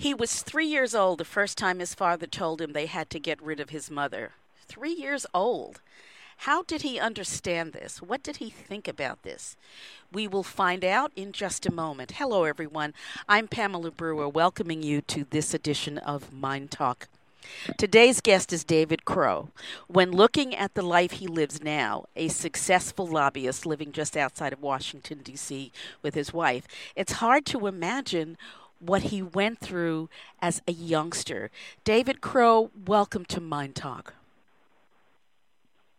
He was three years old the first time his father told him they had to get rid of his mother. Three years old. How did he understand this? What did he think about this? We will find out in just a moment. Hello, everyone. I'm Pamela Brewer, welcoming you to this edition of MyNDTALK. Today's guest is David Crow. When looking at the life he lives now, a successful lobbyist living just outside of Washington, D.C., with his wife, it's hard to imagine what he went through as a youngster. David Crow, welcome to Mind Talk.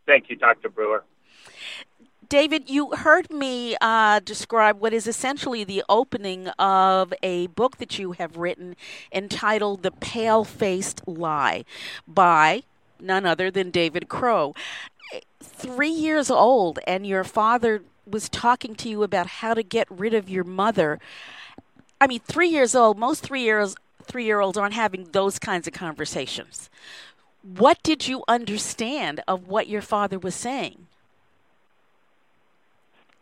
Thank you, Dr. Brewer. David, you heard me uh, describe what is essentially the opening of a book that you have written entitled The Pale Faced Lie by none other than David Crow. Three years old, and your father was talking to you about how to get rid of your mother. I mean, three years old, most three years three year olds aren't having those kinds of conversations. What did you understand of what your father was saying?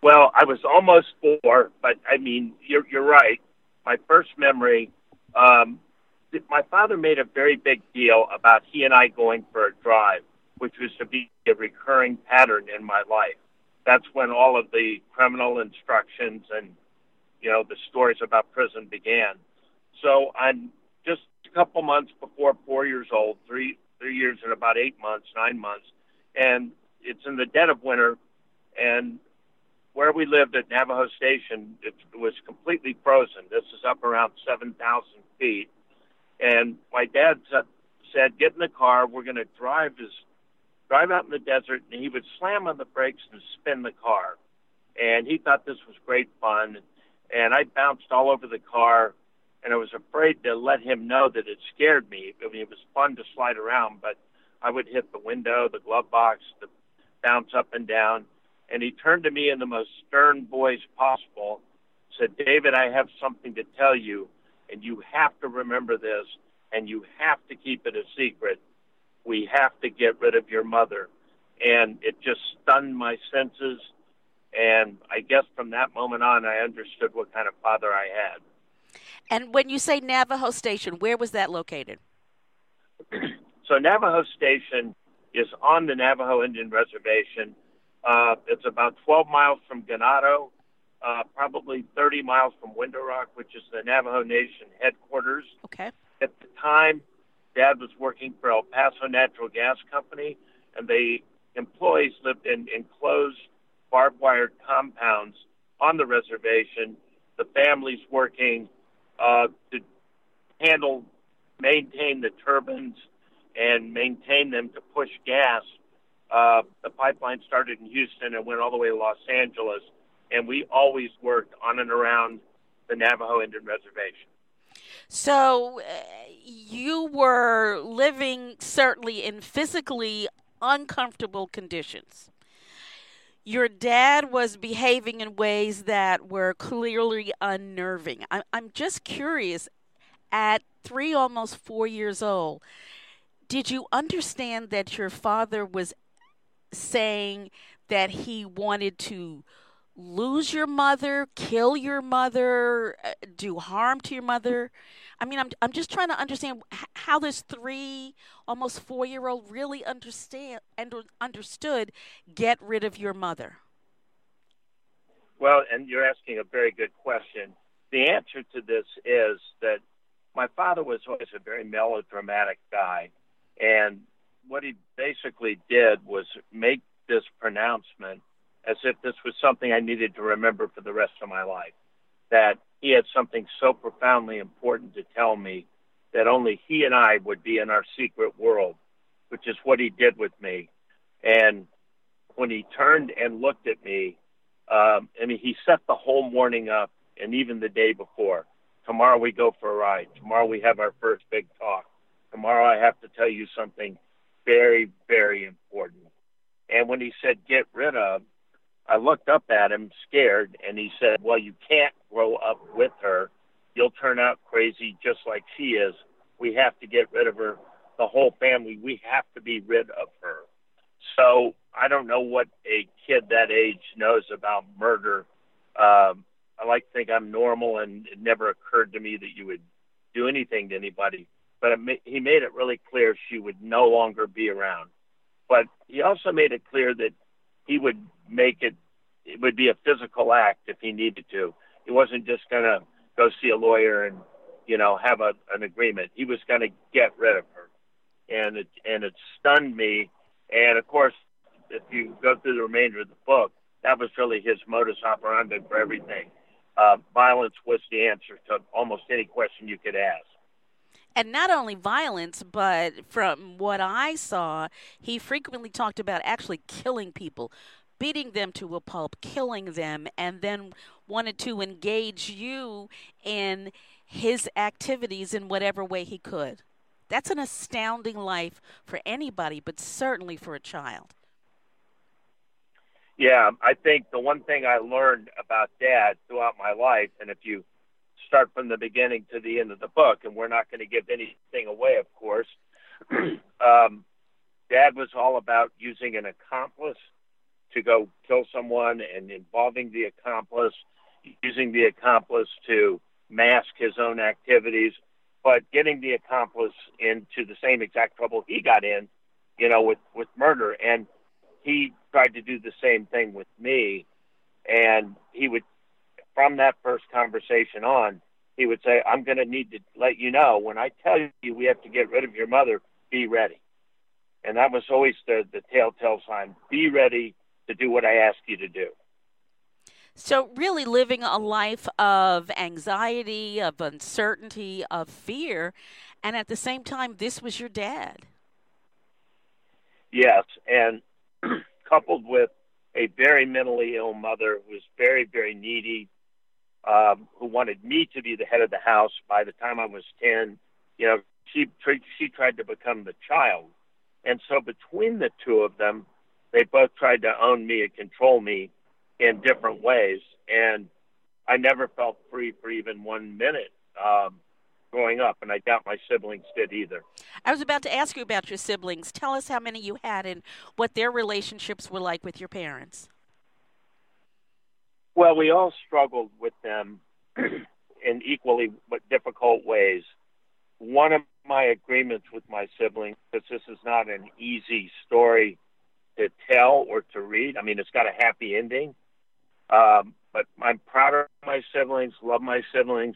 Well, I was almost four, but I mean, you're you're right. My first memory, um, my father made a very big deal about he and I going for a drive, which was to be a recurring pattern in my life. That's when all of the criminal instructions and you know the stories about prison began. So I'm just a couple months before four years old, three three years and about eight months, nine months, and it's in the dead of winter, and where we lived at Navajo Station, it was completely frozen. This is up around 7,000 feet. And my dad said, get in the car. We're going to drive this, drive out in the desert. And he would slam on the brakes and spin the car. And he thought this was great fun. And I bounced all over the car. And I was afraid to let him know that it scared me. I mean, it was fun to slide around, but I would hit the window, the glove box, the bounce up and down and he turned to me in the most stern voice possible, said, David, I have something to tell you, and you have to remember this, and you have to keep it a secret. We have to get rid of your mother. And it just stunned my senses. And I guess from that moment on, I understood what kind of father I had. And when you say Navajo Station, where was that located? so, Navajo Station is on the Navajo Indian Reservation uh, it's about 12 miles from Ganado, uh, probably 30 miles from Window Rock, which is the Navajo Nation headquarters. Okay. At the time, Dad was working for El Paso Natural Gas Company, and the employees lived in enclosed barbed wire compounds on the reservation. The families working uh, to handle, maintain the turbines, and maintain them to push gas uh, the pipeline started in Houston and went all the way to Los Angeles, and we always worked on and around the Navajo Indian Reservation. So uh, you were living certainly in physically uncomfortable conditions. Your dad was behaving in ways that were clearly unnerving. I- I'm just curious at three, almost four years old, did you understand that your father was saying that he wanted to lose your mother, kill your mother, uh, do harm to your mother. I mean, I'm I'm just trying to understand how this three, almost four year old really understand and understood get rid of your mother. Well, and you're asking a very good question. The answer to this is that my father was always a very melodramatic guy, and what he basically did was make this pronouncement as if this was something I needed to remember for the rest of my life. That he had something so profoundly important to tell me that only he and I would be in our secret world, which is what he did with me. And when he turned and looked at me, um, I mean, he set the whole morning up and even the day before Tomorrow we go for a ride. Tomorrow we have our first big talk. Tomorrow I have to tell you something very, very important. And when he said get rid of, I looked up at him scared and he said, Well, you can't grow up with her. You'll turn out crazy just like she is. We have to get rid of her. The whole family, we have to be rid of her. So I don't know what a kid that age knows about murder. Um, I like to think I'm normal, and it never occurred to me that you would do anything to anybody. But it, he made it really clear she would no longer be around. But he also made it clear that he would make it, it would be a physical act if he needed to. He wasn't just going to go see a lawyer and, you know, have a, an agreement. He was going to get rid of her. And it, and it stunned me. And of course, if you go through the remainder of the book, that was really his modus operandi for everything. Uh, violence was the answer to almost any question you could ask. And not only violence, but from what I saw, he frequently talked about actually killing people, beating them to a pulp, killing them, and then wanted to engage you in his activities in whatever way he could. That's an astounding life for anybody, but certainly for a child. Yeah, I think the one thing I learned about dad throughout my life, and if you start from the beginning to the end of the book, and we're not going to give anything away, of course, um, dad was all about using an accomplice to go kill someone and involving the accomplice, using the accomplice to mask his own activities, but getting the accomplice into the same exact trouble he got in, you know, with, with murder. And he tried to do the same thing with me. And he would, from that first conversation on, he would say, I'm going to need to let you know when I tell you we have to get rid of your mother, be ready. And that was always the, the telltale sign be ready to do what I ask you to do. So, really living a life of anxiety, of uncertainty, of fear, and at the same time, this was your dad. Yes, and coupled with a very mentally ill mother who was very, very needy, um, who wanted me to be the head of the house by the time I was 10. You know, she, she tried to become the child. And so between the two of them, they both tried to own me and control me in different ways. And I never felt free for even one minute. Um, growing up, and I doubt my siblings did either. I was about to ask you about your siblings. Tell us how many you had and what their relationships were like with your parents. Well, we all struggled with them in equally but difficult ways. One of my agreements with my siblings, because this is not an easy story to tell or to read. I mean, it's got a happy ending. Um, but I'm proud of my siblings, love my siblings,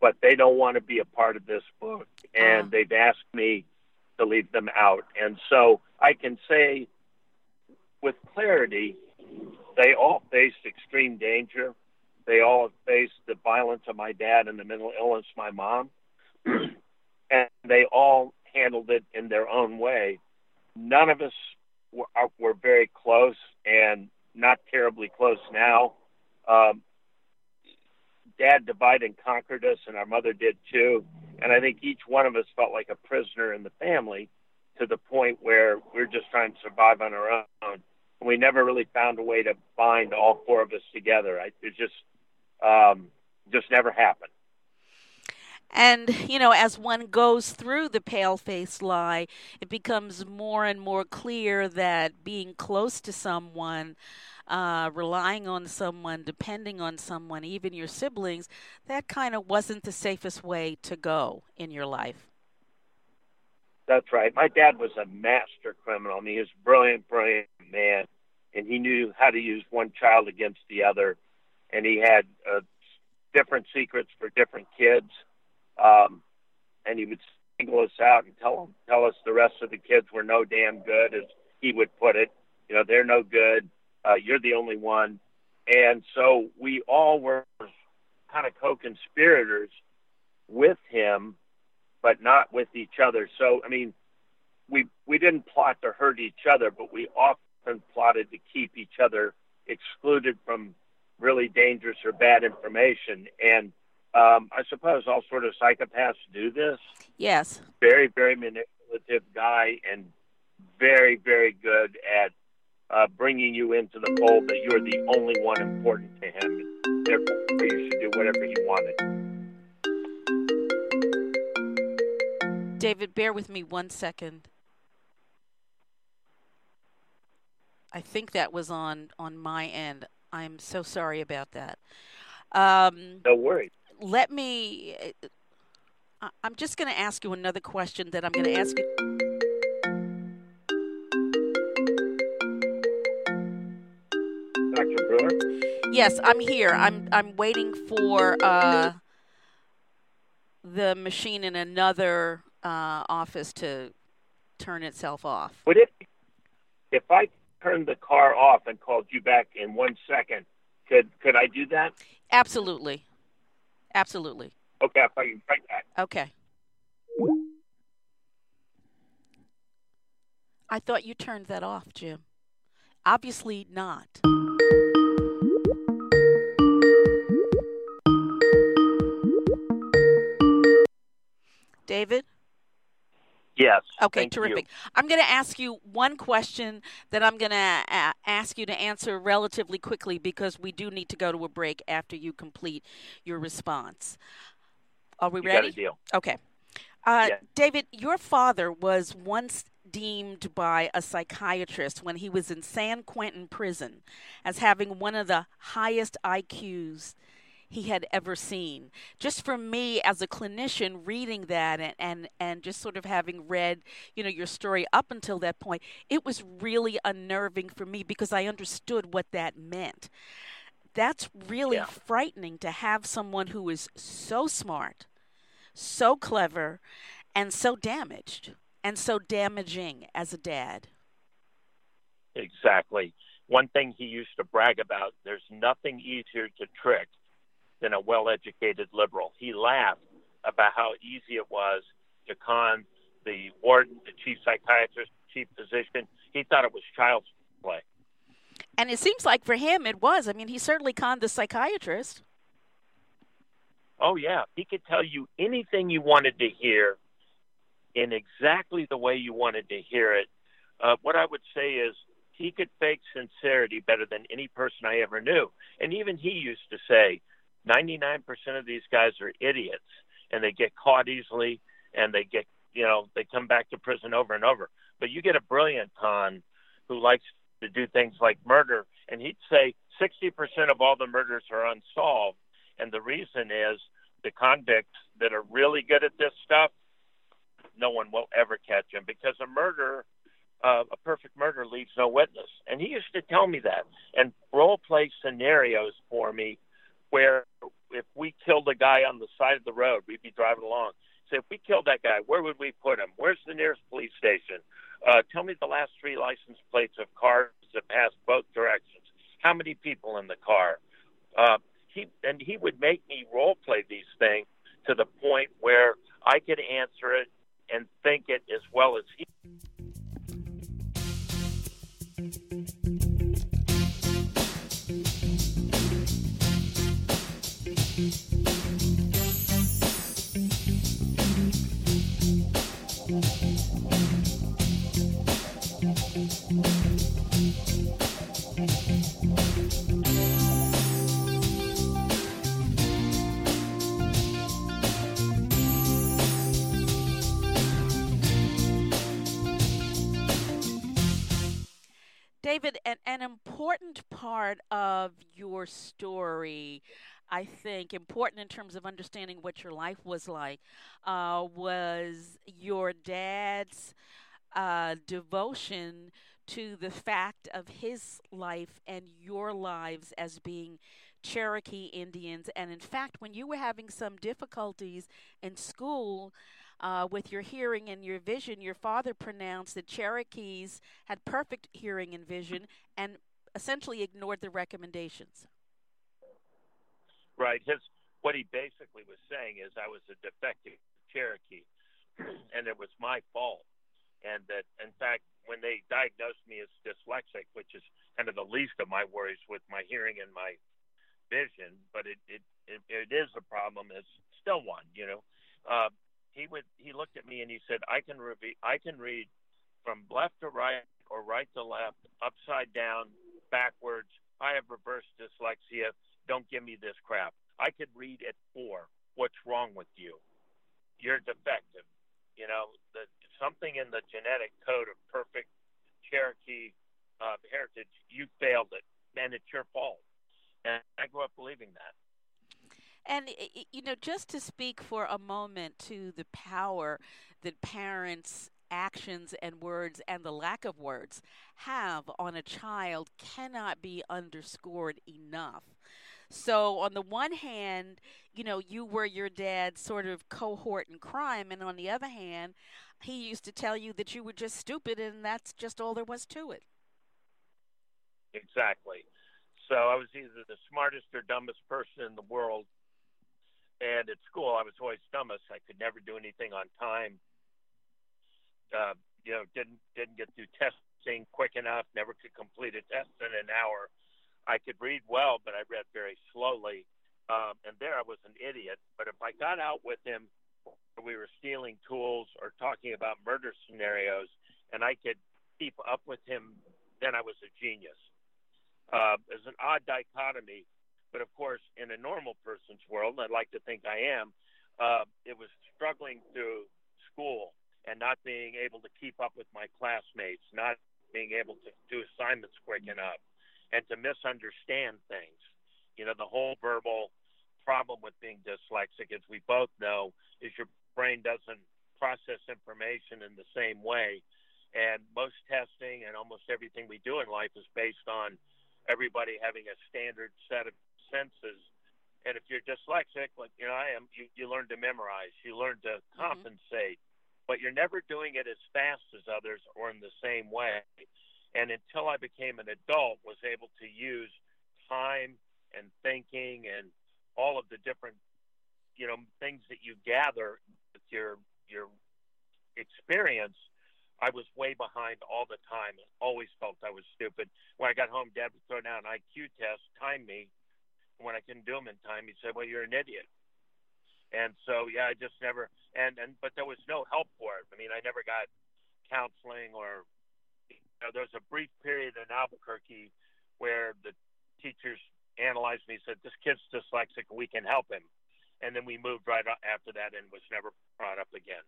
but they don't want to be a part of this book, and uh. they've asked me to leave them out. And so I can say with clarity, they all faced extreme danger. They all faced the violence of my dad and the mental illness of my mom, and they all handled it in their own way. None of us were, were very close, and not terribly close now. Um, dad divided and conquered us, and our mother did too. And I think each one of us felt like a prisoner in the family to the point where we are just trying to survive on our own. And we never really found a way to bind all four of us together. I, it just um, just never happened. And, you know, as one goes through the pale face lie, it becomes more and more clear that being close to someone uh, relying on someone, depending on someone, even your siblings, that kind of wasn't the safest way to go in your life. That's right. My dad was a master criminal. I mean, he was a brilliant, brilliant man, and he knew how to use one child against the other, and he had uh, different secrets for different kids, um, and he would single us out and tell tell us the rest of the kids were no damn good, as he would put it. You know, they're no good. Uh, you're the only one. And so we all were kind of co conspirators with him, but not with each other. So, I mean, we, we didn't plot to hurt each other, but we often plotted to keep each other excluded from really dangerous or bad information. And um, I suppose all sort of psychopaths do this. Yes. Very, very manipulative guy, and very, very good at uh, bringing you into the fold that you're the only one important to him. Therefore, you should do whatever he wanted. David, bear with me one second. I think that was on on my end. I'm so sorry about that. Um, no worries. Let me. I'm just going to ask you another question that I'm going to ask you. Dr. Brewer? Yes, I'm here. I'm I'm waiting for uh, the machine in another uh, office to turn itself off. Would it? If I turned the car off and called you back in one second, could could I do that? Absolutely, absolutely. Okay, I'll call you right back. Okay. I thought you turned that off, Jim. Obviously not. David? Yes. Okay, terrific. You. I'm going to ask you one question that I'm going to uh, ask you to answer relatively quickly because we do need to go to a break after you complete your response. Are we you ready? Got a deal. Okay. Uh, yeah. David, your father was once deemed by a psychiatrist when he was in San Quentin prison as having one of the highest IQs he had ever seen. Just for me as a clinician reading that and, and, and just sort of having read, you know, your story up until that point, it was really unnerving for me because I understood what that meant. That's really yeah. frightening to have someone who is so smart, so clever, and so damaged and so damaging as a dad. Exactly. One thing he used to brag about there's nothing easier to trick than a well educated liberal. He laughed about how easy it was to con the warden, the chief psychiatrist, chief physician. He thought it was child's play. And it seems like for him it was. I mean, he certainly conned the psychiatrist. Oh, yeah. He could tell you anything you wanted to hear in exactly the way you wanted to hear it. Uh, what I would say is he could fake sincerity better than any person I ever knew. And even he used to say, 99% of these guys are idiots and they get caught easily and they get, you know, they come back to prison over and over. But you get a brilliant con who likes to do things like murder, and he'd say 60% of all the murders are unsolved. And the reason is the convicts that are really good at this stuff, no one will ever catch them because a murder, uh, a perfect murder leaves no witness. And he used to tell me that and role play scenarios for me where if we killed a guy on the side of the road, we'd be driving along. So if we killed that guy, where would we put him? Where's the nearest police station? Uh, tell me the last three license plates of cars that pass both directions. How many people in the car? Uh, he and he would make me role play these things to the point where I could answer it and think it as well as he. An, an important part of your story, I think, important in terms of understanding what your life was like, uh, was your dad's uh, devotion to the fact of his life and your lives as being Cherokee Indians. And in fact, when you were having some difficulties in school, uh, with your hearing and your vision, your father pronounced that Cherokees had perfect hearing and vision and essentially ignored the recommendations. Right. His what he basically was saying is I was a defective Cherokee, and it was my fault. And that, in fact, when they diagnosed me as dyslexic, which is kind of the least of my worries with my hearing and my vision, but it, it it, it is a problem, it's still one. You know, uh, he would he looked at me and he said, "I can read I can read from left to right or right to left, upside down, backwards. I have reverse dyslexia. Don't give me this crap. I could read at four. What's wrong with you? You're defective. You know, the, something in the genetic code of perfect Cherokee uh, heritage, you failed it, and it's your fault. And I grew up believing that. And, you know, just to speak for a moment to the power that parents actions and words and the lack of words have on a child cannot be underscored enough. So, on the one hand, you know, you were your dad's sort of cohort in crime, and on the other hand, he used to tell you that you were just stupid and that's just all there was to it. Exactly. So, I was either the smartest or dumbest person in the world. And at school, I was always dumbest. I could never do anything on time uh, you know, didn't didn't get through testing quick enough. Never could complete a test in an hour. I could read well, but I read very slowly. Um, and there I was an idiot. But if I got out with him, we were stealing tools or talking about murder scenarios, and I could keep up with him, then I was a genius. Uh, there's an odd dichotomy, but of course, in a normal person's world, I'd like to think I am. Uh, it was struggling through school and not being able to keep up with my classmates, not being able to do assignments quick enough, and to misunderstand things. You know, the whole verbal problem with being dyslexic, as we both know, is your brain doesn't process information in the same way. And most testing and almost everything we do in life is based on everybody having a standard set of senses. And if you're dyslexic, like you know I am, you, you learn to memorize, you learn to mm-hmm. compensate, but you're never doing it as fast as others or in the same way. And until I became an adult, was able to use time and thinking and all of the different, you know, things that you gather with your your experience. I was way behind all the time. Always felt I was stupid. When I got home, Dad would throw down an IQ test, time me. When I couldn't do them in time, he'd say, "Well, you're an idiot." And so, yeah, I just never and and but there was no help for it. I mean, I never got counseling or you know, there was a brief period in Albuquerque where the teachers analyzed me, said this kid's dyslexic, we can help him, and then we moved right after that and was never brought up again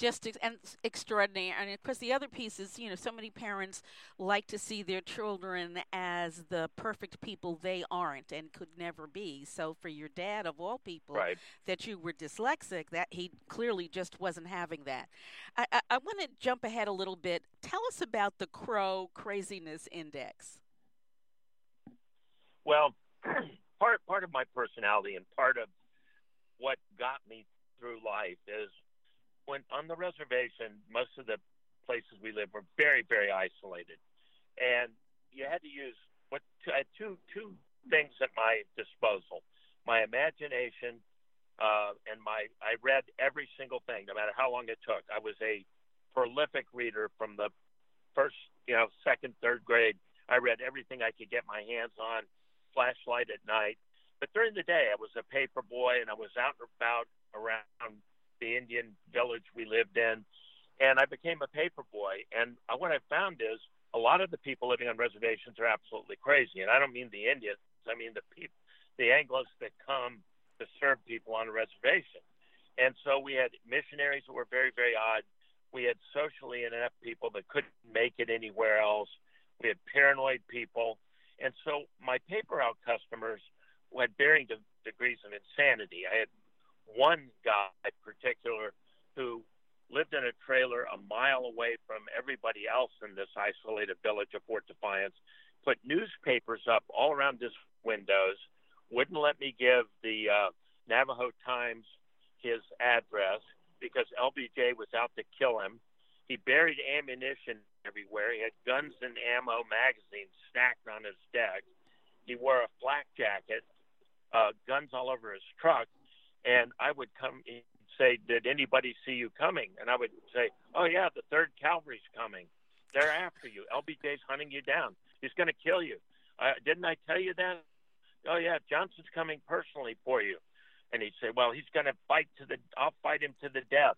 just ex- and extraordinary. And of course, the other piece is, you know, so many parents like to see their children as the perfect people they aren't and could never be. So, for your dad, of all people, right. that you were dyslexic, that he clearly just wasn't having that. I, I, I want to jump ahead a little bit. Tell us about the Crow Craziness Index. Well, part part of my personality and part of what got me through life is when on the reservation, most of the places we lived were very, very isolated, and you had to use what I had two two things at my disposal: my imagination uh, and my. I read every single thing, no matter how long it took. I was a prolific reader from the first, you know, second, third grade. I read everything I could get my hands on. Flashlight at night, but during the day, I was a paper boy, and I was out and about around the Indian village we lived in, and I became a paper boy. And uh, what I found is a lot of the people living on reservations are absolutely crazy, and I don't mean the Indians. I mean the people, the Anglos that come to serve people on a reservation. And so we had missionaries that were very, very odd. We had socially inept people that couldn't make it anywhere else. We had paranoid people. And so my paper route customers had varying de- degrees of insanity. I had one guy in particular who lived in a trailer a mile away from everybody else in this isolated village of Fort Defiance, put newspapers up all around his windows, wouldn't let me give the uh, Navajo Times his address because LBJ was out to kill him. He buried ammunition everywhere. He had guns and ammo magazines stacked on his deck. He wore a flak jacket, uh, guns all over his truck, and I would come and say, "Did anybody see you coming?" And I would say, "Oh yeah, the Third Cavalry's coming. They're after you. LBJ's hunting you down. He's going to kill you. Uh, didn't I tell you that?" "Oh yeah, Johnson's coming personally for you," and he'd say, "Well, he's going to fight to the. I'll fight him to the death,"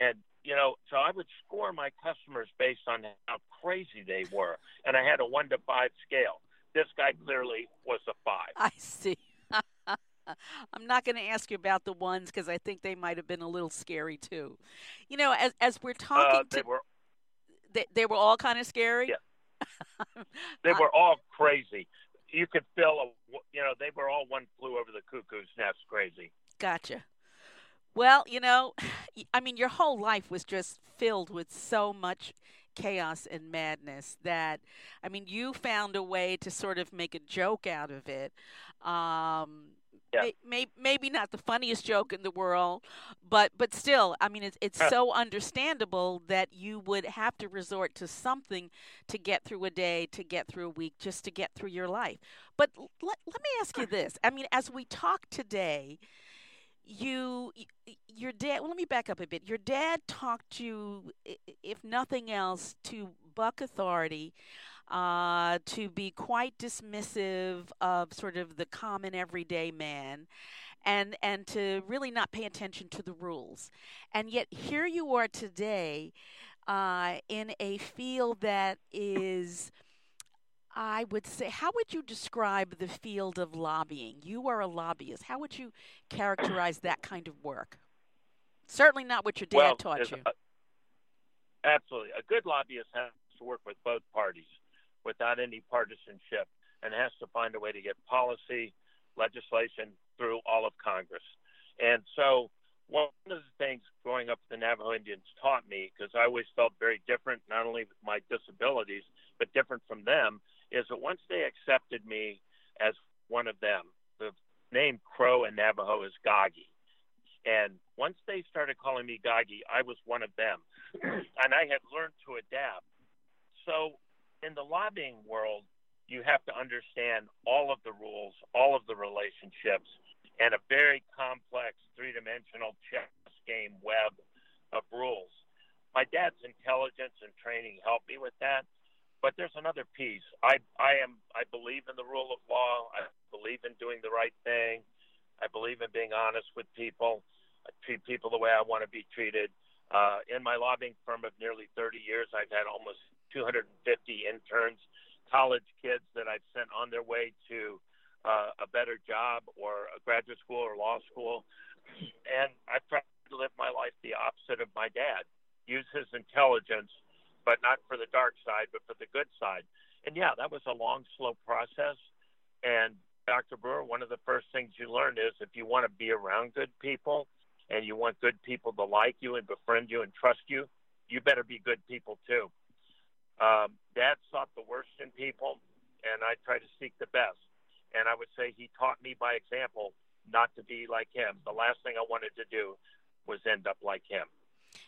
and you know, so I would score my customers based on how crazy they were, and I had a one to five scale. This guy clearly was a five. I see. I'm not going to ask you about the ones because I think they might have been a little scary too. You know, as as we're talking, uh, they to, were they, they were all kind of scary. Yeah. they were all crazy. You could feel a, you know, they were all one flew over the cuckoo's nest crazy. Gotcha. Well, you know, I mean, your whole life was just filled with so much chaos and madness that, I mean, you found a way to sort of make a joke out of it. Um, yeah. may, maybe not the funniest joke in the world, but but still, I mean, it's it's so understandable that you would have to resort to something to get through a day, to get through a week, just to get through your life. But let let me ask you hmm. this: I mean, as we talk today, you your dad well let me back up a bit your dad talked you if nothing else to buck authority uh, to be quite dismissive of sort of the common everyday man and and to really not pay attention to the rules and yet here you are today uh, in a field that is I would say, how would you describe the field of lobbying? You are a lobbyist. How would you characterize that kind of work? Certainly not what your dad well, taught you. A, absolutely. A good lobbyist has to work with both parties without any partisanship and has to find a way to get policy, legislation through all of Congress. And so, one of the things growing up with the Navajo Indians taught me, because I always felt very different, not only with my disabilities, but different from them, is that once they accepted me as one of them, the name Crow in Navajo is Gagi. And once they started calling me Gagi, I was one of them. and I had learned to adapt. So in the lobbying world, you have to understand all of the rules, all of the relationships, and a very complex three dimensional chess game web of rules. My dad's intelligence and training helped me with that. But there's another piece. I I am I believe in the rule of law. I believe in doing the right thing. I believe in being honest with people. I treat people the way I want to be treated. Uh, in my lobbying firm of nearly 30 years, I've had almost 250 interns, college kids that I've sent on their way to uh, a better job or a graduate school or law school. And I've tried to live my life the opposite of my dad. Use his intelligence but not for the dark side, but for the good side. And yeah, that was a long, slow process. And Dr. Brewer, one of the first things you learn is if you want to be around good people and you want good people to like you and befriend you and trust you, you better be good people too. Um, Dad sought the worst in people, and I try to seek the best. And I would say he taught me by example not to be like him. The last thing I wanted to do was end up like him.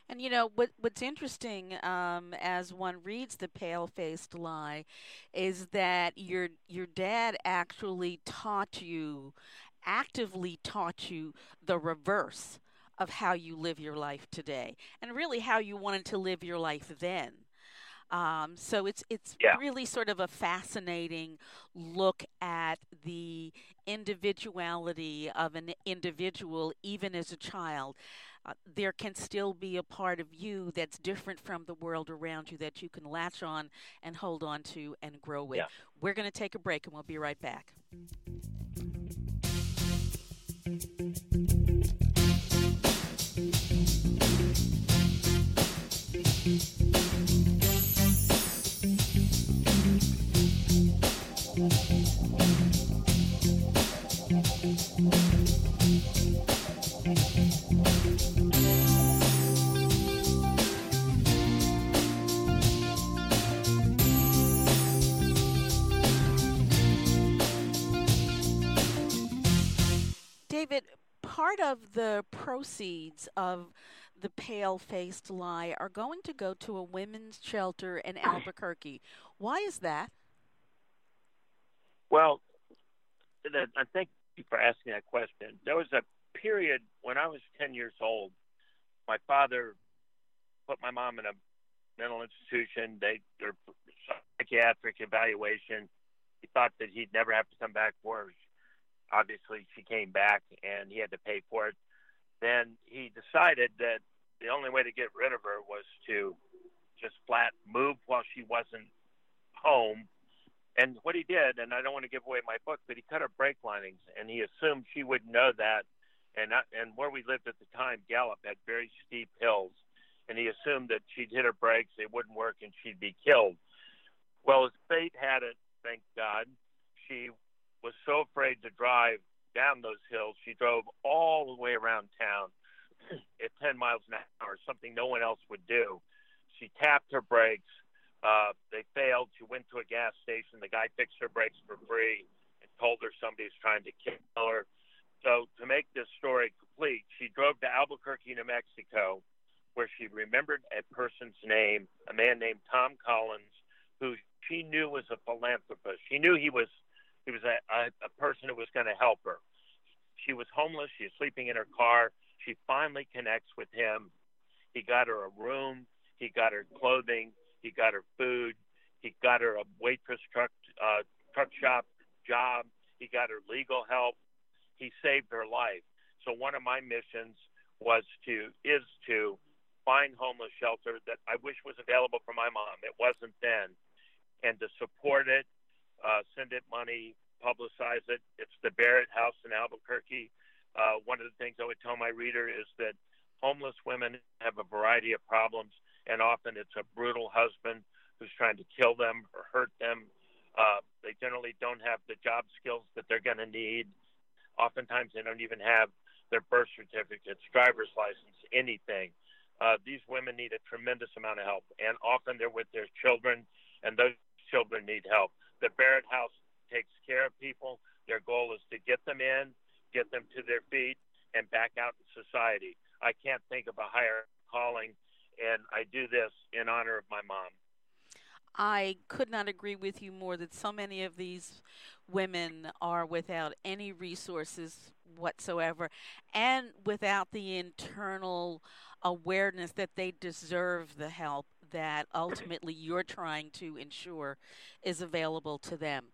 And you know what? What's interesting um, as one reads the pale-faced lie is that your your dad actually taught you, actively taught you the reverse of how you live your life today, and really how you wanted to live your life then. Um, so it's it's yeah. really sort of a fascinating look at the individuality of an individual, even as a child. Uh, there can still be a part of you that's different from the world around you that you can latch on and hold on to and grow with. Yeah. We're going to take a break and we'll be right back. Part of the proceeds of the pale faced lie are going to go to a women's shelter in Albuquerque. Why is that? Well, I thank you for asking that question. There was a period when I was 10 years old. My father put my mom in a mental institution. They their psychiatric evaluation. He thought that he'd never have to come back for her. Obviously she came back and he had to pay for it. Then he decided that the only way to get rid of her was to just flat move while she wasn't home. And what he did, and I don't want to give away my book, but he cut her brake linings, and he assumed she would know that. And I, and where we lived at the time, Gallup had very steep hills, and he assumed that she'd hit her brakes, they wouldn't work, and she'd be killed. Well, as fate had it, thank God, she was so afraid to drive down those hills, she drove all the way around town at 10 miles an hour, something no one else would do. She tapped her brakes. Uh, they failed. She went to a gas station. The guy fixed her brakes for free and told her somebody was trying to kill her. So, to make this story complete, she drove to Albuquerque, New Mexico, where she remembered a person's name, a man named Tom Collins, who she knew was a philanthropist. She knew he was he was a, a, a person who was going to help her. She was homeless. She was sleeping in her car. She finally connects with him. He got her a room. He got her clothing. He got her food. He got her a waitress truck uh, truck shop job. He got her legal help. He saved her life. So one of my missions was to is to find homeless shelter that I wish was available for my mom. It wasn't then, and to support it uh, send it money, publicize it. It's the Barrett House in Albuquerque. Uh, one of the things I would tell my reader is that homeless women have a variety of problems, and often it's a brutal husband who's trying to kill them or hurt them. Uh, they generally don't have the job skills that they're going to need. Oftentimes, they don't even have their birth certificates, driver's license, anything. Uh, these women need a tremendous amount of help, and often they're with their children, and those children need help the Barrett House takes care of people. Their goal is to get them in, get them to their feet, and back out in society. I can't think of a higher calling, and I do this in honor of my mom. I could not agree with you more that so many of these women are without any resources whatsoever and without the internal awareness that they deserve the help that ultimately you're trying to ensure is available to them.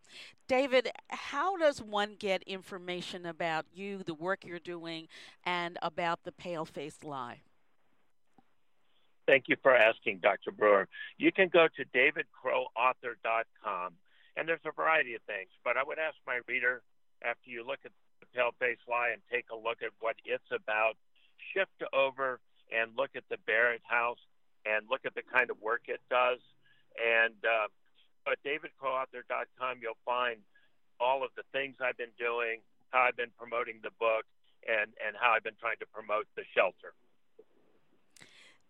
David, how does one get information about you, the work you're doing, and about the Pale Face Lie? Thank you for asking, Dr. Brewer. You can go to davidcrowauthor.com, and there's a variety of things, but I would ask my reader, after you look at the Pale Face Lie and take a look at what it's about, shift over and look at the Barrett House and look at the kind of work it does. And uh, at davidcrowauthor.com, you'll find all of the things I've been doing, how I've been promoting the book, and, and how I've been trying to promote the shelter.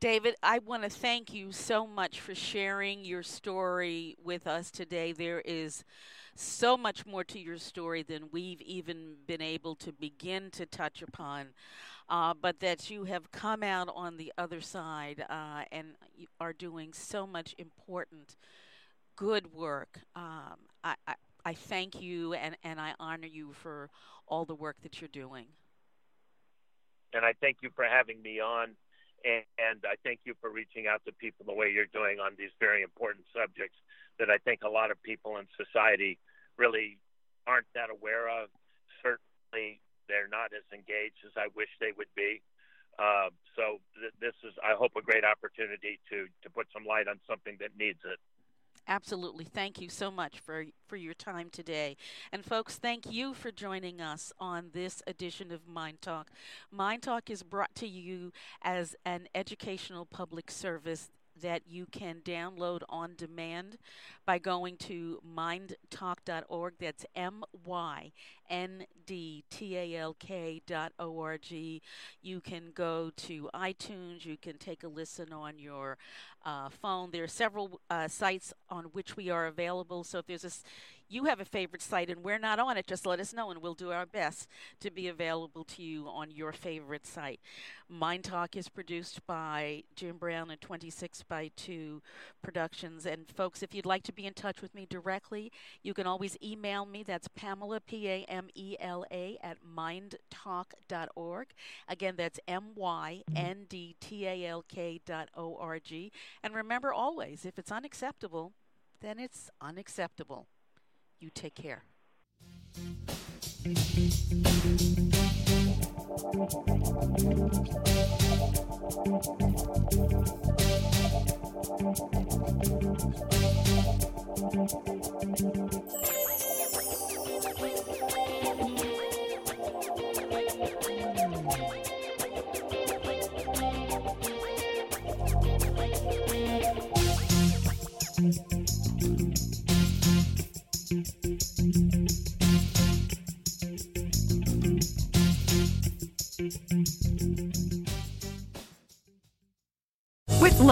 David, I want to thank you so much for sharing your story with us today. There is so much more to your story than we've even been able to begin to touch upon, uh, but that you have come out on the other side uh, and are doing so much important, good work. Um, I, I, I thank you and, and I honor you for all the work that you're doing. And I thank you for having me on and I thank you for reaching out to people the way you're doing on these very important subjects that I think a lot of people in society really aren't that aware of. Certainly, they're not as engaged as I wish they would be. Uh, so th- this is, I hope, a great opportunity to to put some light on something that needs it. Absolutely. Thank you so much for, for your time today. And, folks, thank you for joining us on this edition of MyNDTALK. Mind Talk is brought to you as an educational public service that you can download on demand by going to myndtalk.org. That's M Y N D T A L K dot O R G. You can go to iTunes. You can take a listen on your uh, phone. There are several uh, sites on which we are available. So if there's a, you have a favorite site and we're not on it, just let us know and we'll do our best to be available to you on your favorite site. MyNDTALK is produced by Jim Brown and 26 by 2 Productions. And folks, if you'd like to be in touch with me directly, you can always email me. That's Pamela, P A M E L A, at myndtalk.org. Again, that's M Y N D T A L K dot O R G. And remember always, if it's unacceptable, then it's unacceptable. You take care.